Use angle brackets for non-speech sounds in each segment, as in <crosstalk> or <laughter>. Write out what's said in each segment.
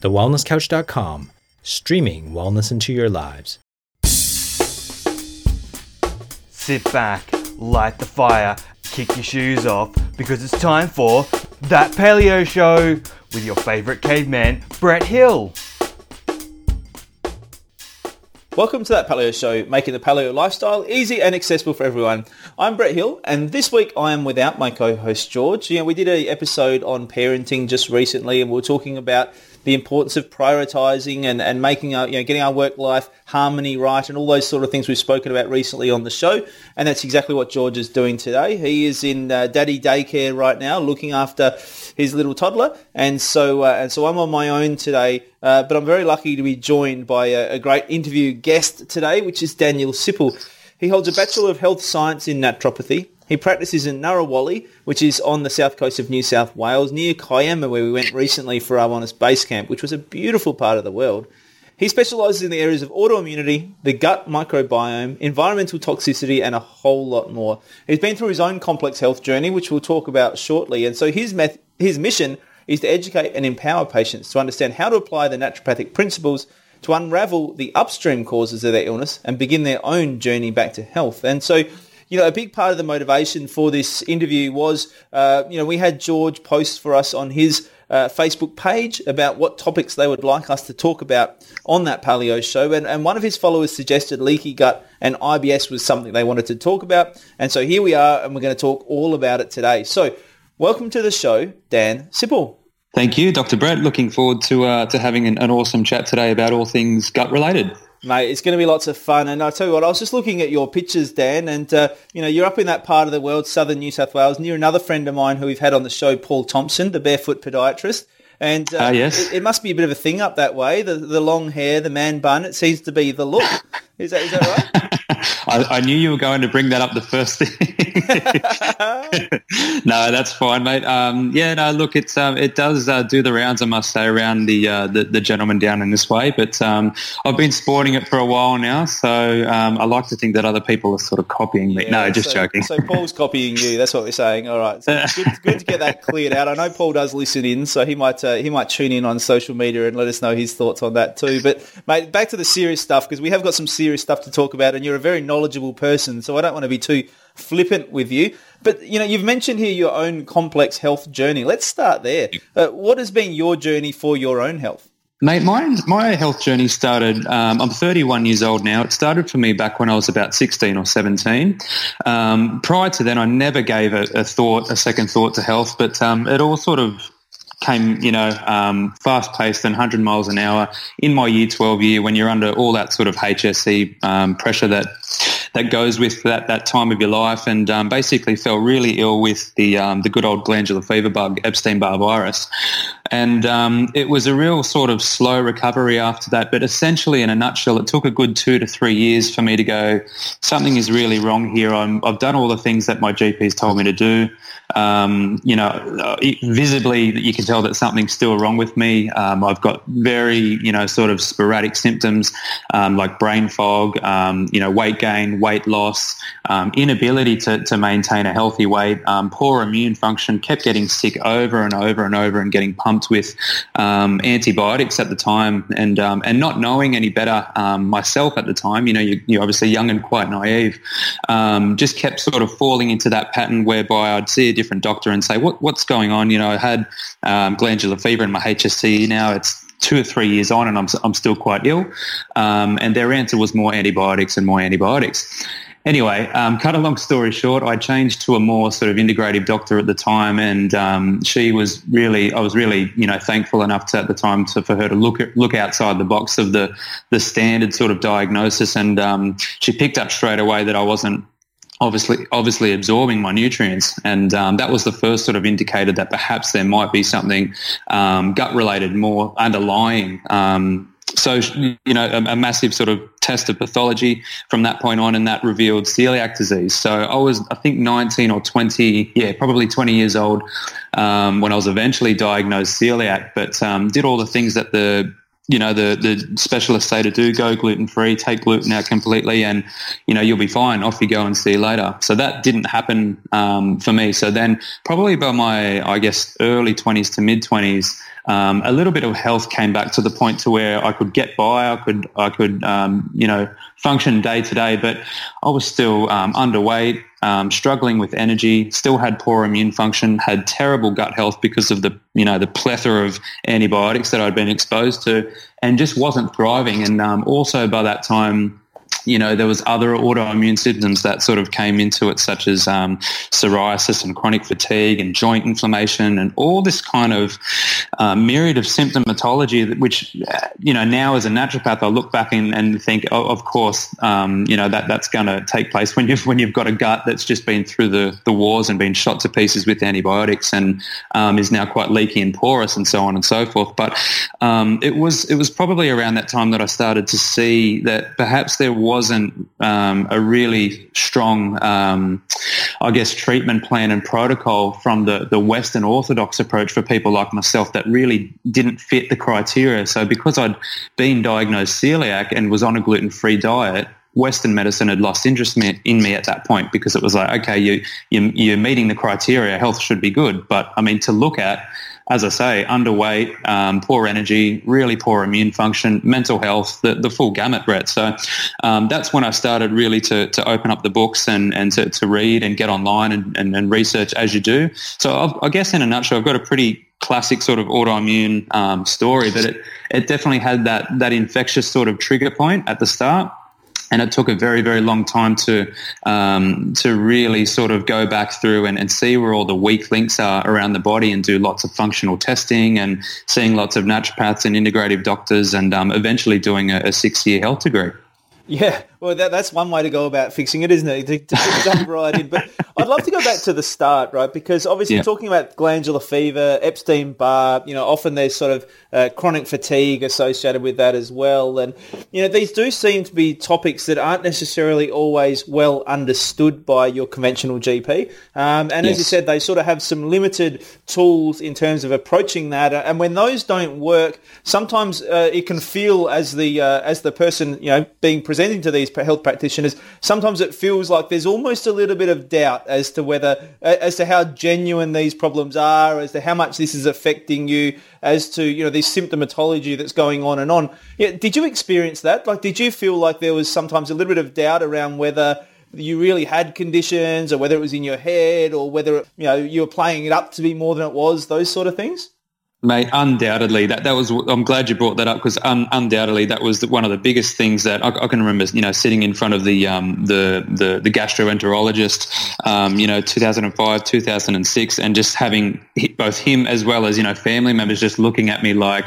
thewellnesscouch.com, streaming wellness into your lives. Sit back, light the fire, kick your shoes off, because it's time for That Paleo Show with your favourite caveman, Brett Hill. Welcome to that Paleo Show, making the paleo lifestyle easy and accessible for everyone. I'm Brett Hill, and this week I am without my co-host George. You know, we did a episode on parenting just recently, and we are talking about the importance of prioritizing and, and making our, you know, getting our work life harmony right and all those sort of things we've spoken about recently on the show. And that's exactly what George is doing today. He is in uh, daddy daycare right now, looking after his little toddler. And so, uh, and so I'm on my own today, uh, but I'm very lucky to be joined by a, a great interview guest today, which is Daniel Sipple. He holds a Bachelor of Health Science in Naturopathy he practices in Ngurawalli, which is on the south coast of New South Wales, near Kiama, where we went recently for our Honest Base Camp, which was a beautiful part of the world. He specialises in the areas of autoimmunity, the gut microbiome, environmental toxicity, and a whole lot more. He's been through his own complex health journey, which we'll talk about shortly. And so his, meth- his mission is to educate and empower patients to understand how to apply the naturopathic principles to unravel the upstream causes of their illness and begin their own journey back to health. And so you know, a big part of the motivation for this interview was, uh, you know, we had George post for us on his uh, Facebook page about what topics they would like us to talk about on that paleo show. And, and one of his followers suggested leaky gut and IBS was something they wanted to talk about. And so here we are, and we're going to talk all about it today. So welcome to the show, Dan Sipple. Thank you, Dr. Brett. Looking forward to uh, to having an, an awesome chat today about all things gut related. Mate, it's going to be lots of fun. And I tell you what, I was just looking at your pictures, Dan, and uh, you know you're up in that part of the world, southern New South Wales, near another friend of mine who we've had on the show, Paul Thompson, the barefoot podiatrist. And uh, uh, yes. it, it, must be a bit of a thing up that way. The the long hair, the man bun. It seems to be the look. Is that is that right? <laughs> I, I, knew you were going to bring that up the first thing. <laughs> no, that's fine, mate. Um, yeah, no, look, it's um, it does uh, do the rounds, I must say, around the uh, the, the, gentleman down in this way. But um, I've been sporting it for a while now, so um, I like to think that other people are sort of copying me. Yeah, no, just so, joking. So Paul's copying you. That's what we're saying. All right, so good, good, to get that cleared out. I know Paul does listen in, so he might uh, he might tune in on social media and let us know his thoughts on that too. But mate, back to the serious stuff because we have got some serious stuff to talk about, and you're a very knowledgeable person, so I don't want to be too flippant with you. But you know, you've mentioned here your own complex health journey. Let's start there. Uh, what has been your journey for your own health? Mate, my, my health journey started, um, I'm 31 years old now. It started for me back when I was about 16 or 17. Um, prior to then, I never gave a, a, thought, a second thought to health, but um, it all sort of came, you know, um, fast paced and 100 miles an hour in my year 12 year when you're under all that sort of HSC um, pressure that that goes with that, that time of your life and um, basically fell really ill with the um, the good old glandular fever bug, Epstein-Barr virus. And um, it was a real sort of slow recovery after that. But essentially, in a nutshell, it took a good two to three years for me to go, something is really wrong here. i have done all the things that my GP's told me to do. Um, you know, uh, visibly you can tell that something's still wrong with me. Um, I've got very, you know, sort of sporadic symptoms um, like brain fog, um, you know, weight gain, weight loss, um, inability to, to maintain a healthy weight, poor immune function, kept getting sick over and over and over and getting pumped with antibiotics at the time and, and not knowing any better myself at the time. You know, you, you're obviously young and quite naive. just kept sort of falling into that pattern whereby I'd see a different doctor and say, what, what's going on? You know, I had um, glandular fever in my HSC. Now it's two or three years on and I'm, I'm still quite ill. Um, and their answer was more antibiotics and more antibiotics. Anyway, um, cut a long story short, I changed to a more sort of integrative doctor at the time, and um, she was really, I was really, you know, thankful enough to, at the time to, for her to look at, look outside the box of the the standard sort of diagnosis, and um, she picked up straight away that I wasn't obviously obviously absorbing my nutrients and um, that was the first sort of indicator that perhaps there might be something um, gut related more underlying um, so you know a, a, massive sort of test of pathology from that point on and that revealed celiac disease. So i was i think 19 or 20 yeah probably 20 years old um, when i was eventually diagnosed celiac but um, did all the things that the you know the the specialists say to do go gluten free take gluten out completely and you know you'll be fine. Off you go and see you later. So that didn't happen um, for me. So then probably by my i guess early 20s to mid 20s Um, a little bit of health came back to the point to where I could get by. I could, I could, um, you know, function day to day, but I was still um, underweight, um, struggling with energy, still had poor immune function, had terrible gut health because of the, you know, the plethora of antibiotics that I'd been exposed to, and just wasn't thriving. And um, also by that time, you know, there was other autoimmune symptoms that sort of came into it, such as um, psoriasis and chronic fatigue and joint inflammation and all this kind of uh, myriad of symptomatology, which, uh, you know, now as a naturopath, I look back and, and think, oh, of course, um, you know, that that's going to take place when you've, when you've got a gut that's just been through the, the wars and been shot to pieces with antibiotics and um, is now quite leaky and porous and so on and so forth. But um, it was it was probably around that time that I started to see that perhaps there wasn't um, a really strong, um, I guess, treatment plan and protocol from the, the Western Orthodox approach for people like myself that really didn't fit the criteria. So because I'd been diagnosed celiac and was on a gluten-free diet, Western medicine had lost interest in me at that point because it was like, okay, you, you, are meeting the criteria, health should be good. But I mean, to look at as I say, underweight, um, poor energy, really poor immune function, mental health, the, the full gamut, Brett. So um, that's when I started really to, to open up the books and, and to, to read and get online and, and, and research as you do. So I've, i guess in a nutshell, I've got a pretty classic sort of autoimmune um, story, but it, it definitely had that, that infectious sort of trigger point at the start and it took a very very long time to um, to really sort of go back through and, and, see where all the weak links are around the body and do lots of functional testing and seeing lots of naturopaths and integrative doctors and um, eventually doing a, a six year health degree. Yeah, well, that, that's one way to go about fixing it, isn't it? To, to jump <laughs> right in. But I'd love to go back to the start, right? Because obviously, yeah. talking about glandular fever, Epstein Barr, you know, often there's sort of uh, chronic fatigue associated with that as well. And, you know, these do seem to be topics that aren't necessarily always well understood by your conventional GP. Um, and yes. as you said, they sort of have some limited tools in terms of approaching that. And when those don't work, sometimes uh, it can feel as the uh, as the person, you know, being presenting to these health practitioners, sometimes it feels like there's almost a little bit of doubt as to whether, as to how genuine these problems are, as to how much this is affecting you, as to you know this symptomatology that's going on and on. Yeah, did you experience that? Like, did you feel like there was sometimes a little bit of doubt around whether you really had conditions or whether it was in your head or whether you know you were playing it up to be more than it was those sort of things Mate, undoubtedly that that was. I'm glad you brought that up because un, undoubtedly that was the, one of the biggest things that I, I, can remember. You know, sitting in front of the um, the, the the gastroenterologist, um, you know, 2005, 2006, and just having both him as well as you know family members just looking at me like,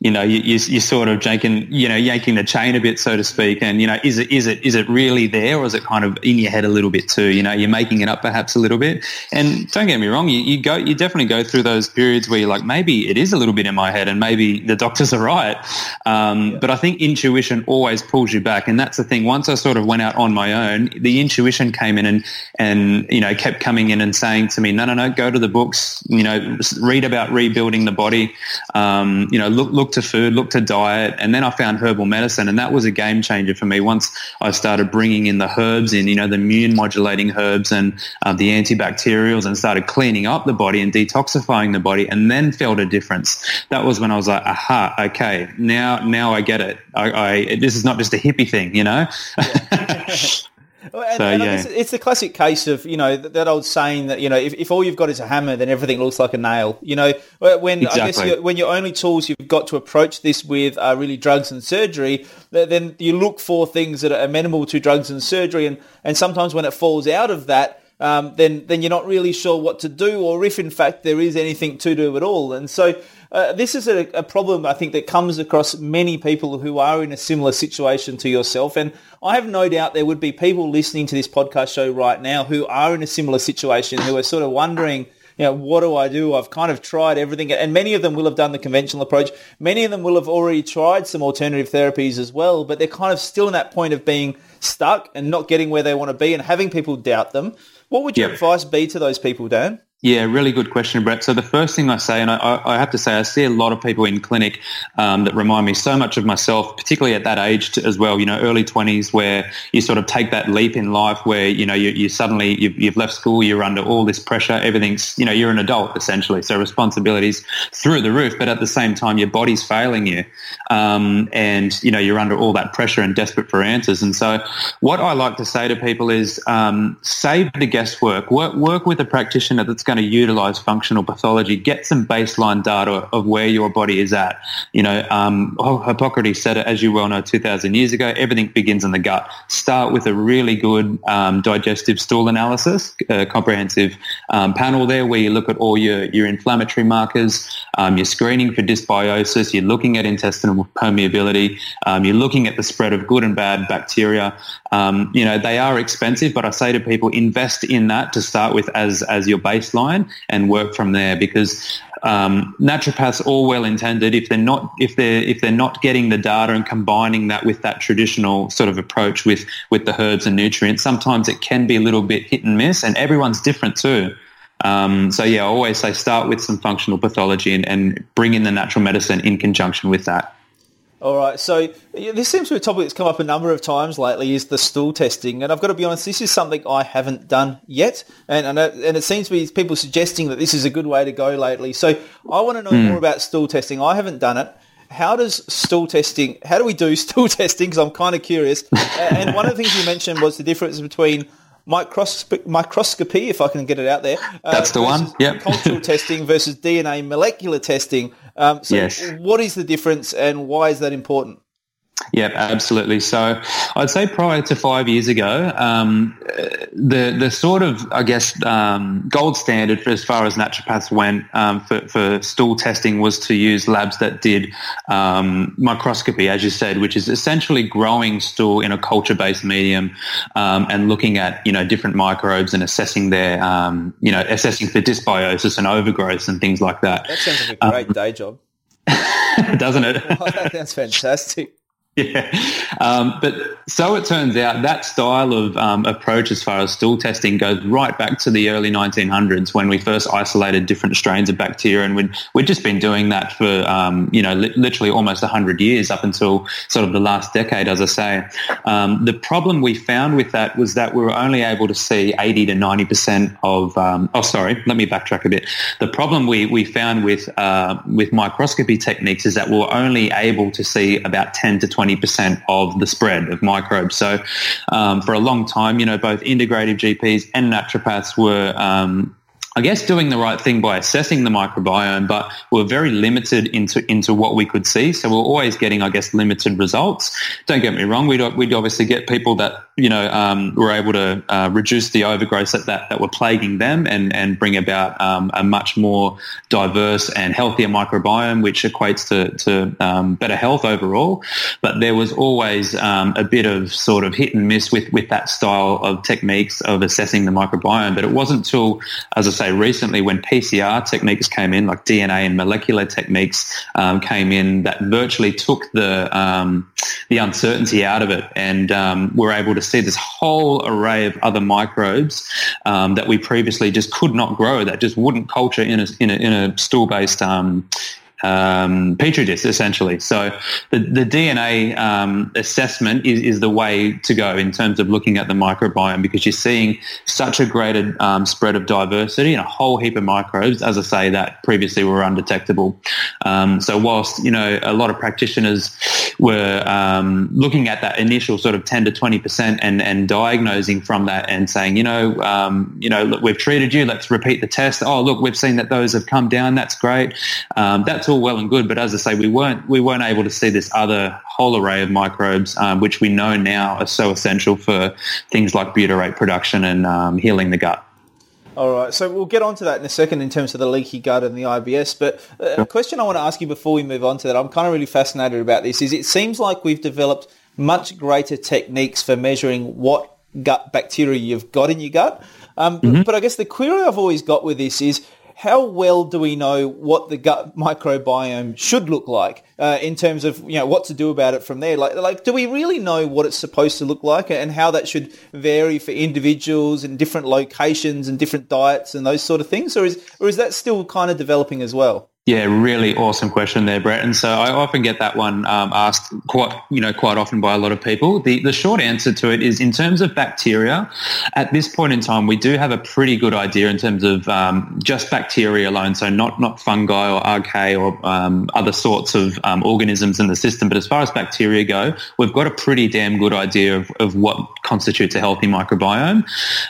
you know, you, you you're sort of yanking, you know, yanking the chain a bit, so to speak. And you know, is it is it is it really there, or is it kind of in your head a little bit too? You know, you're making it up perhaps a little bit. And don't get me wrong, you, you go, you definitely go through those periods where you're like, maybe it is a little bit in my head and maybe the doctors are right. Um, yeah. But I think intuition always pulls you back. And that's the thing. Once I sort of went out on my own, the intuition came in and, and, you know, kept coming in and saying to me, no, no, no, go to the books, you know, read about rebuilding the body, um, you know, look, look to food, look to diet. And then I found herbal medicine and that was a game changer for me. Once I started bringing in the herbs in, you know, the immune modulating herbs and uh, the antibacterials and started cleaning up the body and detoxifying the body and then felt a difference. That was when I was like, aha, okay, now now I get it. I, I this is not just a hippie thing, you know. Yeah. <laughs> Well, and, so, and yeah. it's, the classic case of you know that, that, old saying that you know if, if all you've got is a hammer, then everything looks like a nail. You know when exactly. I guess you're, when your only tools you've got to approach this with are really drugs and surgery, then you look for things that are amenable to drugs and surgery, and and sometimes when it falls out of that, um, then then you're not really sure what to do, or if in fact there is anything to do at all. And so uh, this is a, a, problem I think that comes across many people who are in a similar situation to yourself. And I have no doubt there would be people listening to this podcast show right now who are in a similar situation, who are sort of wondering. You know, what do I do? I've kind of tried everything, and many of them will have done the conventional approach. Many of them will have already tried some alternative therapies as well, but they're kind of still in that point of being stuck and not getting where they want to be and having people doubt them. What would your advice be to those people, Dan? Yeah, really good question, Brett. So the first thing I say, and I, I have to say, I see a lot of people in clinic um, that remind me so much of myself, particularly at that age as well. You know, early twenties, where you sort of take that leap in life, where you know you, you suddenly you've, you've, left school, you're under all this pressure, everything's you know you're an adult essentially, so responsibilities through the roof, but at the same time your body's failing you, um, and you know you're under all that pressure and desperate for answers. And so, what I like to say to people is um, save the guesswork, work work with a practitioner that's going to utilize functional pathology, get some baseline data of where your body is at. You know, um, Hippocrates said it, as you well know, 2,000 years ago, everything begins in the gut. Start with a really good um, digestive stool analysis, comprehensive um, panel there where you look at all your, your inflammatory markers, um, you're screening for dysbiosis, you're looking at intestinal permeability, um, you're looking at the spread of good and bad bacteria. Um, you know, they are expensive, but I say to people, invest in that to start with as, as your baseline and work from there because um, naturopaths all well intended if they're not if they're if they're not getting the data and combining that with that traditional sort of approach with with the herbs and nutrients sometimes it can be a little bit hit and miss and everyone's different too um, so yeah I always say start with some functional pathology and, and bring in the natural medicine in conjunction with that all right, so this seems to be a topic that's come up a number of times lately is the stool testing, and I've got to be honest, this is something I haven't done yet, and and, and it seems to be people suggesting that this is a good way to go lately. So I want to know mm. more about stool testing. I haven't done it. How does stool testing? How do we do <laughs> stool testing? Because I'm kind of curious. and one of the things you mentioned was the difference between microscopy, microscopy if I can get it out there. Uh, That's the one. Yeah. <laughs> cultural testing versus DNA molecular testing. Um, so yes. what is the difference and why is that important? Yeah, absolutely. So I'd say prior to five years ago, um, the the sort of I guess um, gold standard for as far as naturopaths went um, for, for stool testing was to use labs that did um, microscopy, as you said, which is essentially growing stool in a culture based medium um, and looking at you know different microbes and assessing their um, you know assessing for dysbiosis and overgrowth and things like that. That sounds like a great day job. <laughs> Doesn't it? <laughs> oh, that's fantastic. <laughs> Yeah, um, but so it turns out that style of um, approach as far as stool testing goes right back to the early 1900s when we first isolated different strains of bacteria, and we'd, we'd just been doing that for um, you know li- literally almost 100 years up until sort of the last decade, as I say. Um, the problem we found with that was that we were only able to see 80 to 90 percent of. Um, oh, sorry, let me backtrack a bit. The problem we we found with uh, with microscopy techniques is that we we're only able to see about 10 to 20 20% of the spread of microbes. So um, for a long time, you know, both integrative GPs and naturopaths were um, I guess doing the right thing by assessing the microbiome, but we're very limited into into what we could see. So we're always getting, I guess, limited results. Don't get me wrong; we'd we'd obviously get people that you know um, were able to uh, reduce the overgrowth that, that that were plaguing them and and bring about um, a much more diverse and healthier microbiome, which equates to to um, better health overall. But there was always um, a bit of sort of hit and miss with with that style of techniques of assessing the microbiome. But it wasn't until, as I say, recently when PCR techniques came in, like DNA and molecular techniques um, came in, that virtually took the um, the uncertainty out of it, and um, we're able to see this whole array of other microbes um, that we previously just could not grow, that just wouldn't culture in a in a, in a stool based um, um, petri dish essentially. So the, the DNA um, assessment is, is the way to go in terms of looking at the microbiome because you're seeing such a greater um, spread of diversity and a whole heap of microbes, as I say, that previously were undetectable. Um, so whilst you know a lot of practitioners were um, looking at that initial sort of 10 to 20 percent and and diagnosing from that and saying, you know, um, you know, look, we've treated you, let's repeat the test. Oh, look, we've seen that those have come down. That's great. that's all well and good, but as I say, we weren't we weren't able to see this other whole array of microbes, um, which we know now are so essential for things like butyrate production and um, healing the gut. All right, so we'll get on to that in a second in terms of the leaky gut and the IBS. But a question I want to ask you before we move on to that, I'm kind of really fascinated about this. Is it seems like we've developed much greater techniques for measuring what gut bacteria you've got in your gut. Um, mm-hmm. But I guess the query I've always got with this is how well do we know what the gut microbiome should look like uh, in terms of you know what to do about it from there? Like, like do we really know what it's supposed to look like and how that should vary for individuals in different locations and different diets and those sort of things, or is or is that still kind of developing as well? Yeah, really awesome question there, Brett. And so I often get that one um, asked quite, you know, quite often by a lot of people. The the short answer to it is, in terms of bacteria, at this point in time, we do have a pretty good idea in terms of um, just bacteria alone. So not not fungi or archaea or um, other sorts of um, organisms in the system. But as far as bacteria go, we've got a pretty damn good idea of, of what constitutes a healthy microbiome.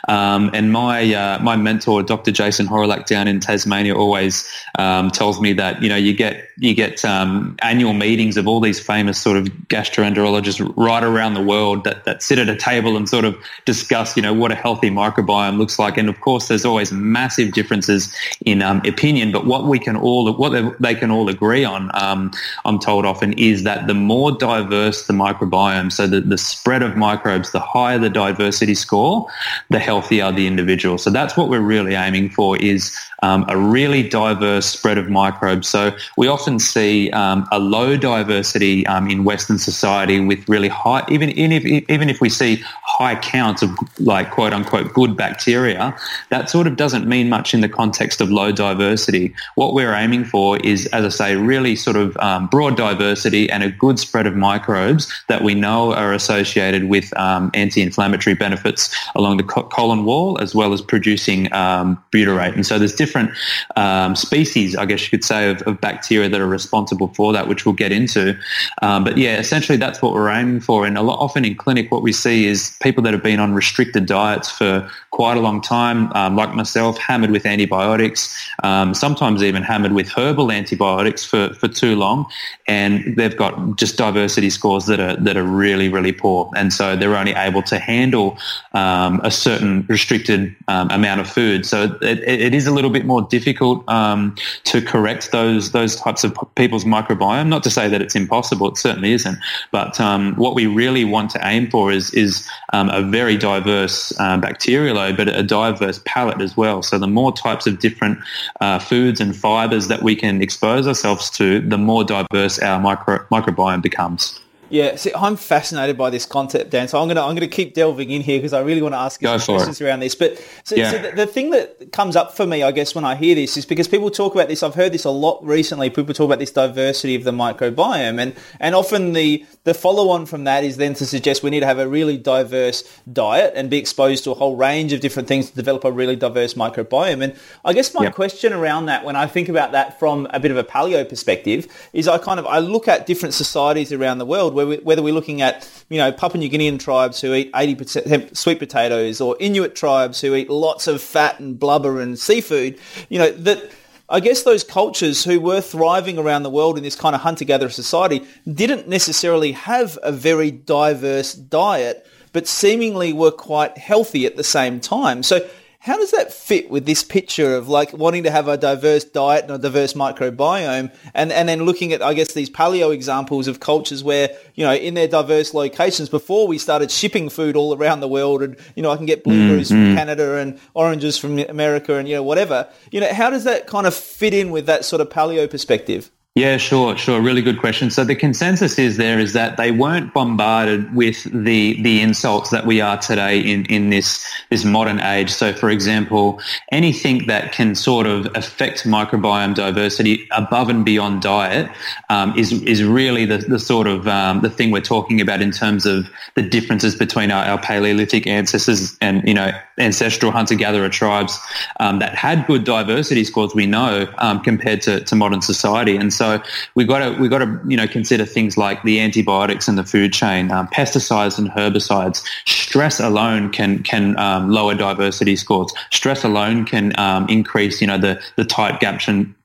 Um, and my uh, my mentor, Dr. Jason Hawrelak, down in Tasmania, always um, tells me that you know you get you get um, annual meetings of all these famous sort of gastroenterologists right around the world that, that sit at a table and sort of discuss you know what a healthy microbiome looks like. And of course, there's always massive differences in um, opinion. But what we can all what they, they can all agree on, um, I'm told often, is that the more diverse the microbiome, so the, the spread of microbes, the higher the diversity score, the healthier the individual. So that's what we're really aiming for is um, a really diverse spread of microbes. So we often see um, a low diversity um, in Western society with really high, even, if, even if we see high counts of like quote unquote good bacteria, that sort of doesn't mean much in the context of low diversity. What we're aiming for is, as I say, really sort of um, broad diversity and a good spread of microbes that we know are associated with um, anti-inflammatory benefits along the colon wall as well as producing um, butyrate. And so there's different different um, species, I guess you could say, of, of, bacteria that are responsible for that, which we'll get into. Um, but yeah, essentially that's what we're aiming for. And a lot, often in clinic, what we see is people that have been on restricted diets for quite a long time, um, like myself, hammered with antibiotics, um, sometimes even hammered with herbal antibiotics for, for too long. And they've got just diversity scores that are, that are really, really poor. And so they're only able to handle um, a certain restricted um, amount of food. So it, it is a little bit more difficult um, to correct those those types of people's microbiome. Not to say that it's impossible; it certainly isn't. But um, what we really want to aim for is is um, a very diverse uh, bacterial load, but a diverse palate as well. So the more types of different uh, foods and fibers that we can expose ourselves to, the more diverse our micro, microbiome becomes. Yeah, see, I'm fascinated by this concept, Dan. So I'm gonna I'm gonna keep delving in here because I really want to ask you Go some questions it. around this. But so, yeah. so the, the, thing that comes up for me, I guess, when I hear this is because people talk about this. I've heard this a lot recently. People talk about this diversity of the microbiome, and and often the the follow on from that is then to suggest we need to have a really diverse diet and be exposed to a whole range of different things to develop a really diverse microbiome. And I guess my yep. question around that, when I think about that from a bit of a paleo perspective, is I kind of I look at different societies around the world we, whether we're looking at, you know, Papua New Guinean tribes who eat 80% sweet potatoes or Inuit tribes who eat lots of fat and blubber and seafood, you know, that I guess those cultures who were thriving around the world in this kind of hunter-gatherer society didn't necessarily have a very diverse diet, but seemingly were quite healthy at the same time. So how does that fit with this picture of like wanting to have a diverse diet and a diverse microbiome and, and then looking at, I guess, these paleo examples of cultures where, you know, in their diverse locations before we started shipping food all around the world and, you know, I can get blueberries mm-hmm. from Canada and oranges from America and, you know, whatever. You know, how does that kind of fit in with that sort of paleo perspective? Yeah, sure, sure. Really good question. So the consensus is there is that they weren't bombarded with the the insults that we are today in in this this modern age. So, for example, anything that can sort of affect microbiome diversity above and beyond diet um, is is really the the sort of um, the thing we're talking about in terms of the differences between our, our Paleolithic ancestors and you know ancestral hunter gatherer tribes um, that had good diversity scores. We know um, compared to, to modern society and so we got to we got to you know consider things like the antibiotics in the food chain, um, pesticides and herbicides. Stress alone can can um, lower diversity scores. Stress alone can um, increase you know the the tight gap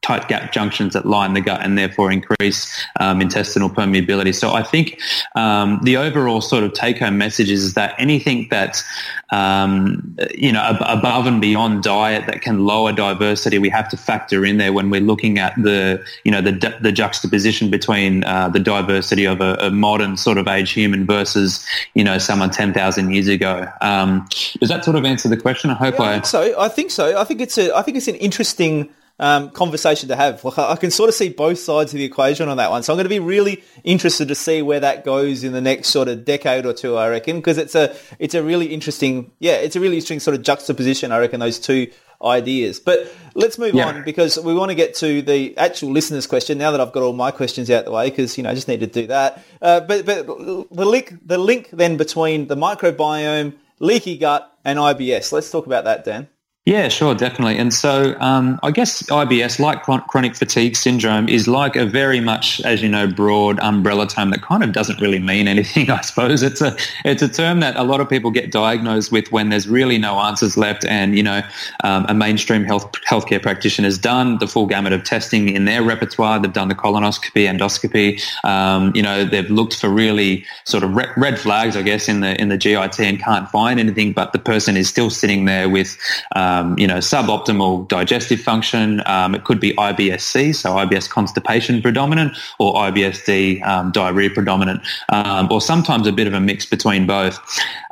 tight gap junctions that line the gut and therefore increase um, intestinal permeability. So I think um, the overall sort of take home message is that anything that's um, you know ab- above and beyond diet that can lower diversity, we have to factor in there when we're looking at the you know the the juxtaposition between uh, the diversity of a, a, modern sort of age human versus you know someone ten thousand years ago. Um, does that sort of answer the question? I hope yeah, I. I think so. I think so. I think it's a. I think it's an interesting um, conversation to have. Like, I can sort of see both sides of the equation on that one. So I'm going to be really interested to see where that goes in the next sort of decade or two, I reckon, because it's a it's a really interesting, yeah, it's a really interesting sort of juxtaposition, I reckon, those two ideas. But let's move yeah. on because we want to get to the actual listeners' question now that I've got all my questions out the way because you know I just need to do that. Uh, but but the link the link then between the microbiome, leaky gut, and IBS. Let's talk about that, Dan. Yeah, sure, definitely. And so um, I guess IBS, like chronic fatigue syndrome, is like a very much, as you know, broad umbrella term that kind of doesn't really mean anything. <laughs> I suppose it's a it's a term that a lot of people get diagnosed with when there's really no answers left, and you know, um, a mainstream health healthcare practitioner has done the full gamut of testing in their repertoire. They've done the colonoscopy, endoscopy. Um, you know, they've looked for really sort of red flags, I guess, in the in the GIT and can't find anything, but the person is still sitting there with uh, um, you know, suboptimal digestive function. Um, it could be IBS-C, so IBS constipation predominant, or IBS-D, um, diarrhea predominant, um, or sometimes a bit of a mix between both.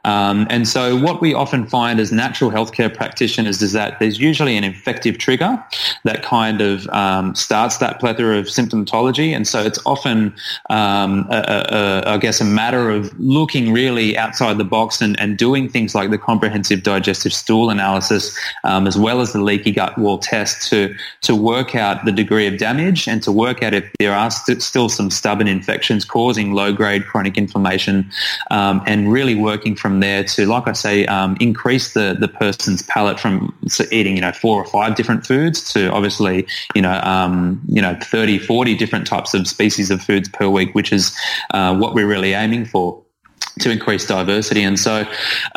Um, and so what we often find as natural healthcare practitioners is that there's usually an infective trigger that kind of um, starts that plethora of symptomatology. And so it's often, um, a, a, a, I guess, a matter of looking really outside the box and, and doing things like the comprehensive digestive stool analysis, um, as well as the leaky gut wall test to, to work out the degree of damage and to work out if there are st- still some stubborn infections causing low-grade chronic inflammation um, and really working from from there to, like I say, um, increase the, the person's palate from eating, you know, four or five different foods to obviously, you know, um, you know, 30, 40 different types of species of foods per week, which is uh, what we're really aiming for to increase diversity. And so,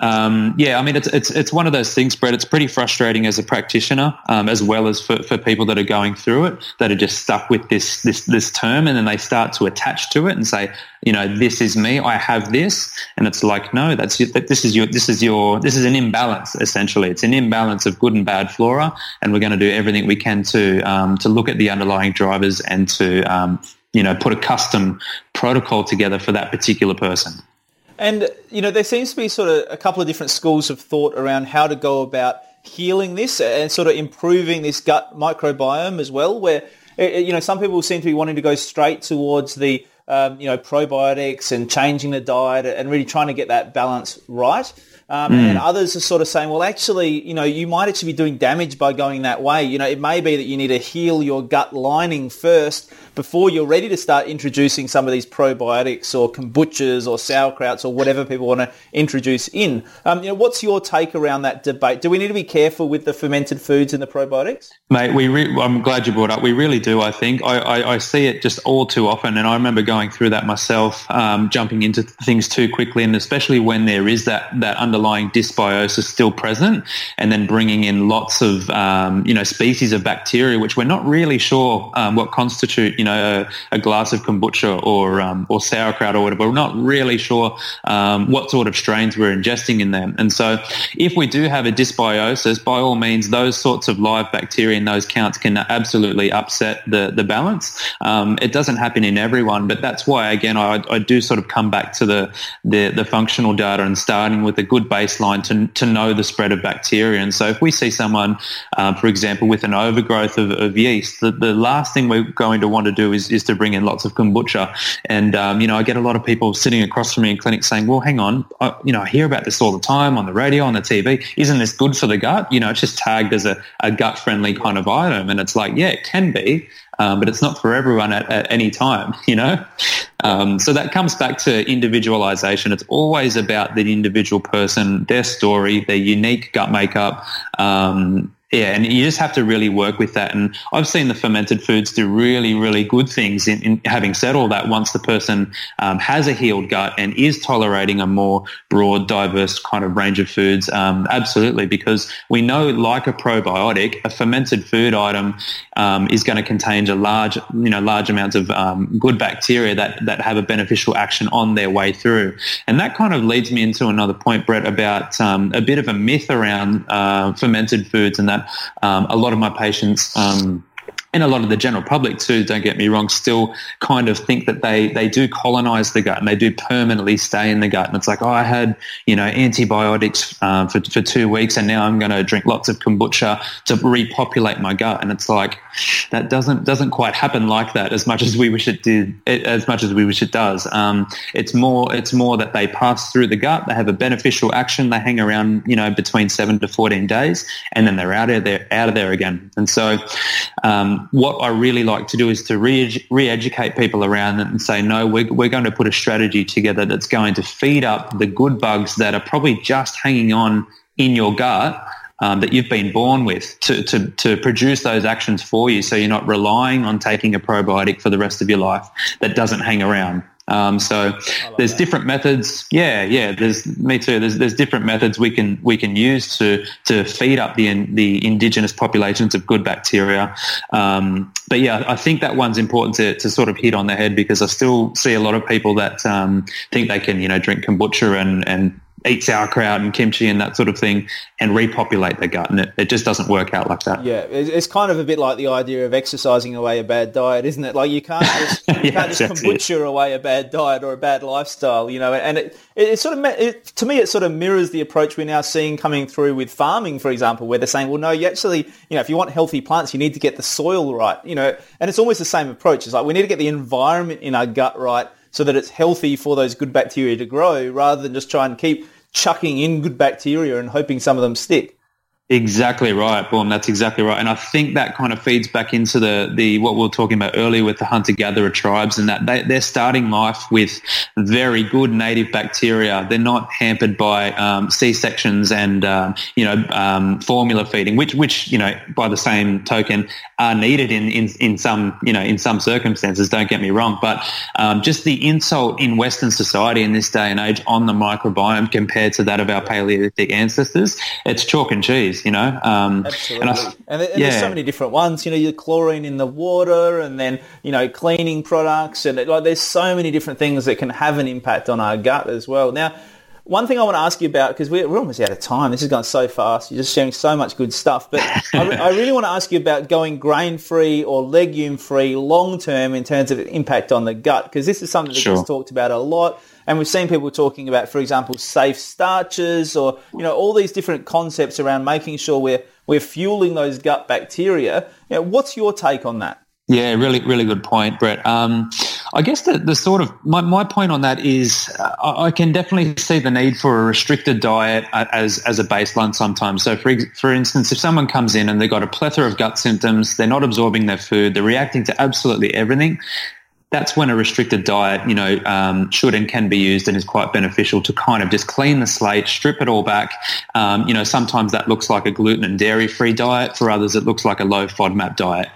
um, yeah, I mean, it's, it's, it's one of those things, Brett. It's pretty frustrating as a practitioner, um, as well as for, for people that are going through it, that are just stuck with this, this, this term. And then they start to attach to it and say, you know, this is me. I have this. And it's like, no, that's, that this is your, this is your, this is an imbalance, essentially. It's an imbalance of good and bad flora. And we're going to do everything we can to, um, to look at the underlying drivers and to, um, you know, put a custom protocol together for that particular person. And, you know, there seems to be sort of a couple of different schools of thought around how to go about healing this and sort of improving this gut microbiome as well, where, eh, eh, you know, some people seem to be wanting to go straight towards the, um, you know, probiotics and changing the diet and really trying to get that balance right. Um, mm. And others are sort of saying, well, actually, you know, you might actually be doing damage by going that way. You know, it may be that you need to heal your gut lining first before you're ready to start introducing some of these probiotics or kombuchas or sauerkrauts or whatever people want to introduce in. Um, you know, what's your take around that debate? Do we need to be careful with the fermented foods and the probiotics? Mate, we re- I'm glad you brought up. We really do. I think I, I, I, see it just all too often, and I remember going through that myself, um, jumping into things too quickly, and especially when there is that that underlying dysbiosis still present, and then bringing in lots of um, you know species of bacteria which we're not really sure um, what constitute you know, a, a glass of kombucha or um, or sauerkraut or whatever. We're not really sure um, what sort of strains we're ingesting in them. And so, if we do have a dysbiosis, by all means, those sorts of live bacteria in those counts can absolutely upset the the balance. Um, it doesn't happen in everyone, but that's why again I, I do sort of come back to the, the the functional data and starting with a good baseline to to know the spread of bacteria. And so, if we see someone, uh, for example, with an overgrowth of, of yeast, the, the last thing we're going to want to do is, is to bring in lots of kombucha. And, um, you know, I get a lot of people sitting across from me in clinics saying, well, hang on, I, you know, I hear about this all the time on the radio, on the TV. Isn't this good for the gut? You know, it's just tagged as a, a gut friendly kind of item. And it's like, yeah, it can be. Um, but it's not for everyone at, at any time, <laughs> you know? Um, so that comes back to individualization. It's always about the individual person, their story, their unique gut makeup, um, yeah, and you just have to really work with that. And I've seen the fermented foods do really, really good things in, in having said all that once the person um, has a healed gut and is tolerating a more broad, diverse kind of range of foods. Um, absolutely, because we know like a probiotic, a fermented food item um, is going to contain a large, you know, large amounts of um, good bacteria that, that have a beneficial action on their way through. And that kind of leads me into another point, Brett, about um, a bit of a myth around uh, fermented foods and that um, a lot of my patients um, and a lot of the general public too, don't get me wrong, still kind of think that they, they do colonize the gut and they do permanently stay in the gut. And it's like, oh, I had, you know, antibiotics um, for, for two weeks and now I'm going to drink lots of kombucha to repopulate my gut. And it's like, that doesn't, doesn't quite happen like that as much as we wish it did, as much as we wish it does. Um, it's more, it's more that they pass through the gut. They have a beneficial action. They hang around, you know, between seven to 14 days and then they're out of there, out of there again. And so, um, what I really like to do is to re- educate people around it and say, no, we're, we're going to put a strategy together that's going to feed up the good bugs that are probably just hanging on in your gut um, that you've been born with to, to, to produce those actions for you so you're not relying on taking a probiotic for the rest of your life that doesn't hang around. Um, so there's that. different methods. Yeah, yeah. There's me too. There's there's different methods we can we can use to to feed up the the indigenous populations of good bacteria. Um, but yeah, I think that one's important to, to sort of hit on the head because I still see a lot of people that um, think they can you know drink kombucha and and eat sauerkraut and kimchi and that sort of thing and repopulate their gut. And it, it just doesn't work out like that. Yeah, it's kind of a bit like the idea of exercising away a bad diet, isn't it? Like you can't <laughs> just, you can't just kombucha it. away a bad diet or a bad lifestyle, you know. And it, it, it sort of, it, to me, it sort of mirrors the approach we're now seeing coming through with farming, for example, where they're saying, well, no, you actually, you know, if you want healthy plants, you need to get the soil right, you know. And it's almost the same approach. It's like we need to get the environment in our gut right so that it's healthy for those good bacteria to grow rather than just try and keep chucking in good bacteria and hoping some of them stick. Exactly right, Boom. That's exactly right, and I think that kind of feeds back into the the what we were talking about earlier with the hunter gatherer tribes, and that they, they're starting life with very good native bacteria. They're not hampered by um, C sections and um, you know um, formula feeding, which which you know by the same token are needed in, in in some you know in some circumstances. Don't get me wrong, but um, just the insult in Western society in this day and age on the microbiome compared to that of our Paleolithic ancestors, it's chalk and cheese you know. Um, Absolutely. And, I, and, and yeah. there's so many different ones. You know, your chlorine in the water, and then you know cleaning products, and it, like there's so many different things that can have an impact on our gut as well. Now. One thing I want to ask you about, because we're, we're, almost out of time. This is going so fast. You're just sharing so much good stuff. But I, re- I, really want to ask you about going grain-free or legume-free long-term in terms of impact on the gut, because this is something that sure. gets talked about a lot. And we've seen people talking about, for example, safe starches or, you know, all these different concepts around making sure we're, we're fueling those gut bacteria. You know, what's your take on that? Yeah, really, really good point, Brett. Um, I guess the, the sort of my, my point on that is uh, I can definitely see the need for a restricted diet as as a baseline sometimes. So, for for instance, if someone comes in and they've got a plethora of gut symptoms, they're not absorbing their food, they're reacting to absolutely everything, that's when a restricted diet, you know, um, should and can be used and is quite beneficial to kind of just clean the slate, strip it all back. Um, you know, sometimes that looks like a gluten and dairy free diet. For others, it looks like a low FODMAP diet.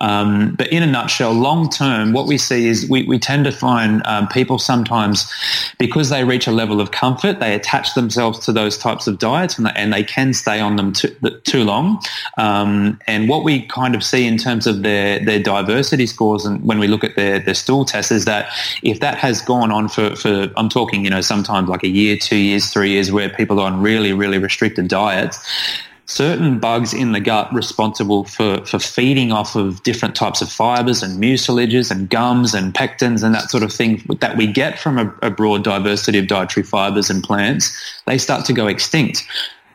Um, but in a nutshell, long term, what we see is we, we tend to find um, people sometimes, because they reach a level of comfort, they attach themselves to those types of diets and they, and they can stay on them too, too long. Um, and what we kind of see in terms of their, their diversity scores and when we look at their, their stool test is that if that has gone on for, for, I'm talking, you know, sometimes like a year, two years, three years, where people are on really, really restricted diets, certain bugs in the gut responsible for, for feeding off of different types of fibers and mucilages and gums and pectins and that sort of thing that we get from a, a broad diversity of dietary fibers and plants, they start to go extinct.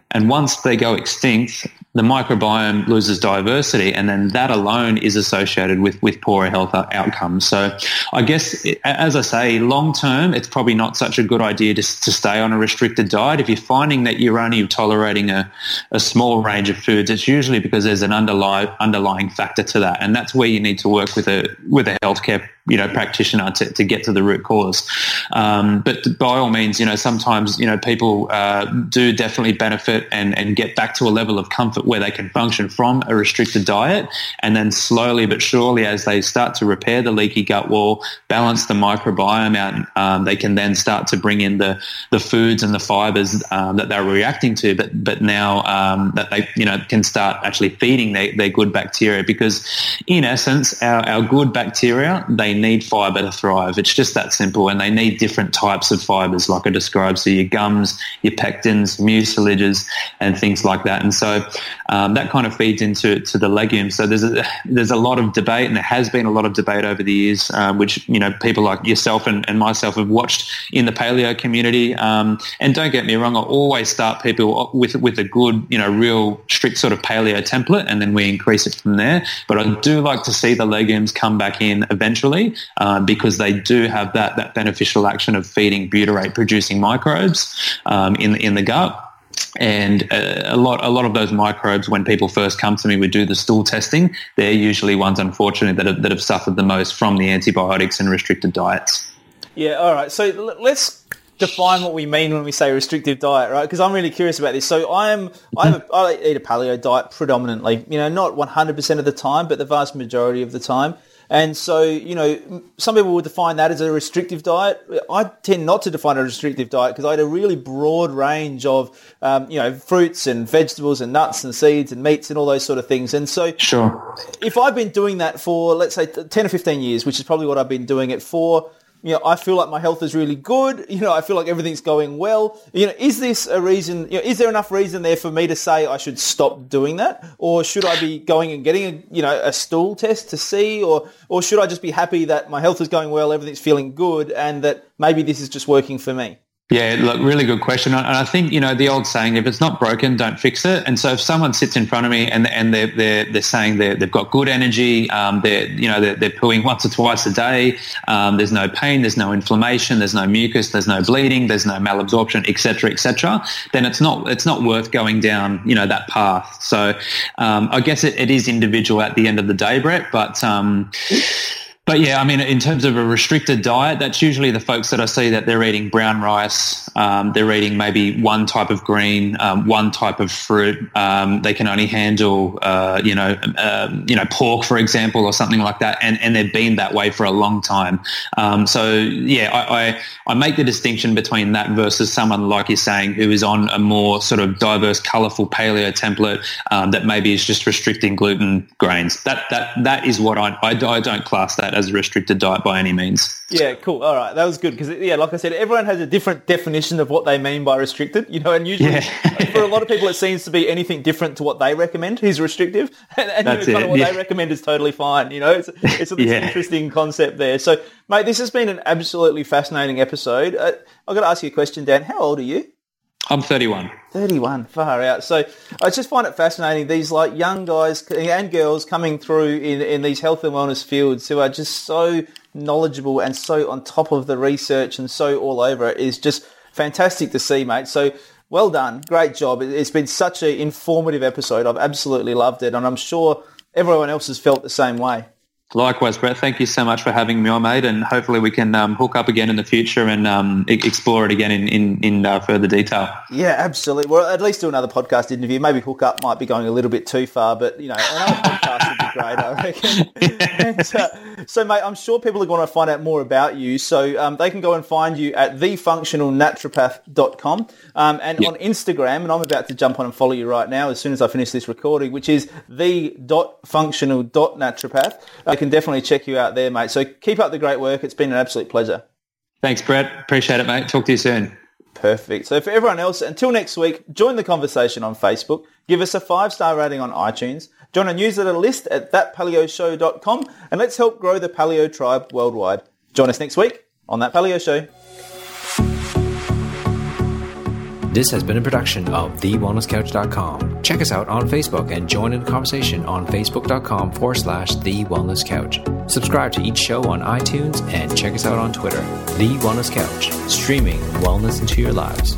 And once they go extinct, the microbiome loses diversity, and then that alone is associated with, with poorer health outcomes. So, I guess, as I say, long term, it's probably not such a good idea to, to stay on a restricted diet. If you're finding that you're only tolerating a, a small range of foods, it's usually because there's an underlying underlying factor to that, and that's where you need to work with a with a healthcare you know practitioner to, to get to the root cause. Um, but by all means, you know sometimes you know people uh, do definitely benefit and and get back to a level of comfort where they can function from a restricted diet, and then slowly but surely as they start to repair the leaky gut wall, balance the microbiome out, um, they can then start to bring in the the foods and the fibers um, that they're reacting to. But but now um, that they you know can start actually feeding their, their good bacteria because in essence our, our good bacteria they need fiber to thrive. It's just that simple. And they need different types of fibers, like I described. So your gums, your pectins, mucilages, and things like that. And so um, that kind of feeds into to the legumes. So there's a, there's a lot of debate, and there has been a lot of debate over the years, uh, which you know people like yourself and, and myself have watched in the paleo community. Um, and don't get me wrong, I always start people with with a good, you know, real strict sort of paleo template, and then we increase it from there. But I do like to see the legumes come back in eventually uh, because they do have that that beneficial action of feeding butyrate producing microbes um, in in the gut and uh, a lot a lot of those microbes when people first come to me we do the stool testing. They're usually ones unfortunately that have, that have suffered the most from the antibiotics and restricted diets. Yeah all right. So let's define what we mean when we say restrictive diet right? Because i'm really curious about this. So i'm I'm a, i eat a paleo diet predominantly you know not 100% of the time but the vast majority of the time and so, you know, some people would define that as a restrictive diet. I tend not to define a restrictive diet because I had a really broad range of, um, you know, fruits and vegetables and nuts and seeds and meats and all those sort of things. And so, sure. if I've been doing that for, let's say, 10 or 15 years, which is probably what I've been doing it for, you know, I feel like my health is really good. <laughs> You know, I feel like everything's going well. You know, is this a reason? You know, is there enough reason there for me to say I should stop doing that, or should I be going and getting a you know a stool test to see, or or should I just be happy that my health is going well, everything's feeling good, and that maybe this is just working for me? Yeah, look, really good question. And I think, you know, the old saying, if it's not broken, don't fix it. And so if someone sits in front of me and, and they're, they're, they're saying they have got good energy, um, they're, you know, they're, they're pooing once or twice a day, um, there's no pain, there's no inflammation, there's no mucus, there's no bleeding, there's no malabsorption, etc., etc., then it's not, it's not worth going down, you know, that path. So um, I guess it, it is individual at the end of the day, Brett, but um, but yeah, I mean, in terms of a restricted diet, that's usually the folks that I see that they're eating brown rice, um, they're eating maybe one type of green, um, one type of fruit. Um, they can only handle, uh, you know, um, you know, pork, for example, or something like that, and, and they've been that way for a long time. Um, so yeah, I, I, I make the distinction between that versus someone like you're saying who is on a more sort of diverse, colourful paleo template um, that maybe is just restricting gluten, grains. That that that is what I I, I don't class that as a restricted diet by any means. Yeah, cool. All right, that was good because yeah, like I said, everyone has a different definition of what they mean by restricted. You know, and usually yeah. <laughs> for a lot of people, it seems to be anything different to what they recommend is restrictive, <laughs> and, and That's you know, kind of what yeah. they recommend is totally fine. You know, it's it's a <laughs> yeah. interesting concept there. So, mate, this has been an absolutely fascinating episode. Uh, I've got to ask you a question, Dan. How old are you? I'm 31. 31, far out. So I just find it fascinating. These like young guys and girls coming through in, in these health and wellness fields who are just so knowledgeable and so on top of the research and so all over it is just fantastic to see, mate. So well done. Great job. It's been such an informative episode. I've absolutely loved it. And I'm sure everyone else has felt the same way. Likewise, Brett. Thank you so much for having me on, mate, and hopefully we can um, hook up again in the future and um, explore it again in in, in uh, further detail. Yeah, absolutely. Well, at least do another podcast interview. Maybe hook up might be going a little bit too far, but you know, another <laughs> podcast I reckon. <laughs> and, uh, so, mate, I'm sure people are going to find out more about you. So um, they can go and find you at thefunctionalnaturopath.com um, and yep. on Instagram. And I'm about to jump on and follow you right now as soon as I finish this recording, which is the.functional.naturopath. Uh, can definitely check you out there, mate. So keep up the great work. It's been an absolute pleasure. Thanks, Brett. Appreciate it, mate. Talk to you soon. Perfect. So for everyone else, until next week, join the conversation on Facebook. Give us a five-star rating on iTunes. Join our newsletter list at thatpaleoshow.com and let's help grow the paleo tribe worldwide. Join us next week on That Paleo Show. This has been a production of TheWellnessCouch.com. Check us out on Facebook and join in the conversation on Facebook.com forward slash The Wellness Couch. Subscribe to each show on iTunes and check us out on Twitter. The Wellness Couch, streaming wellness into your lives.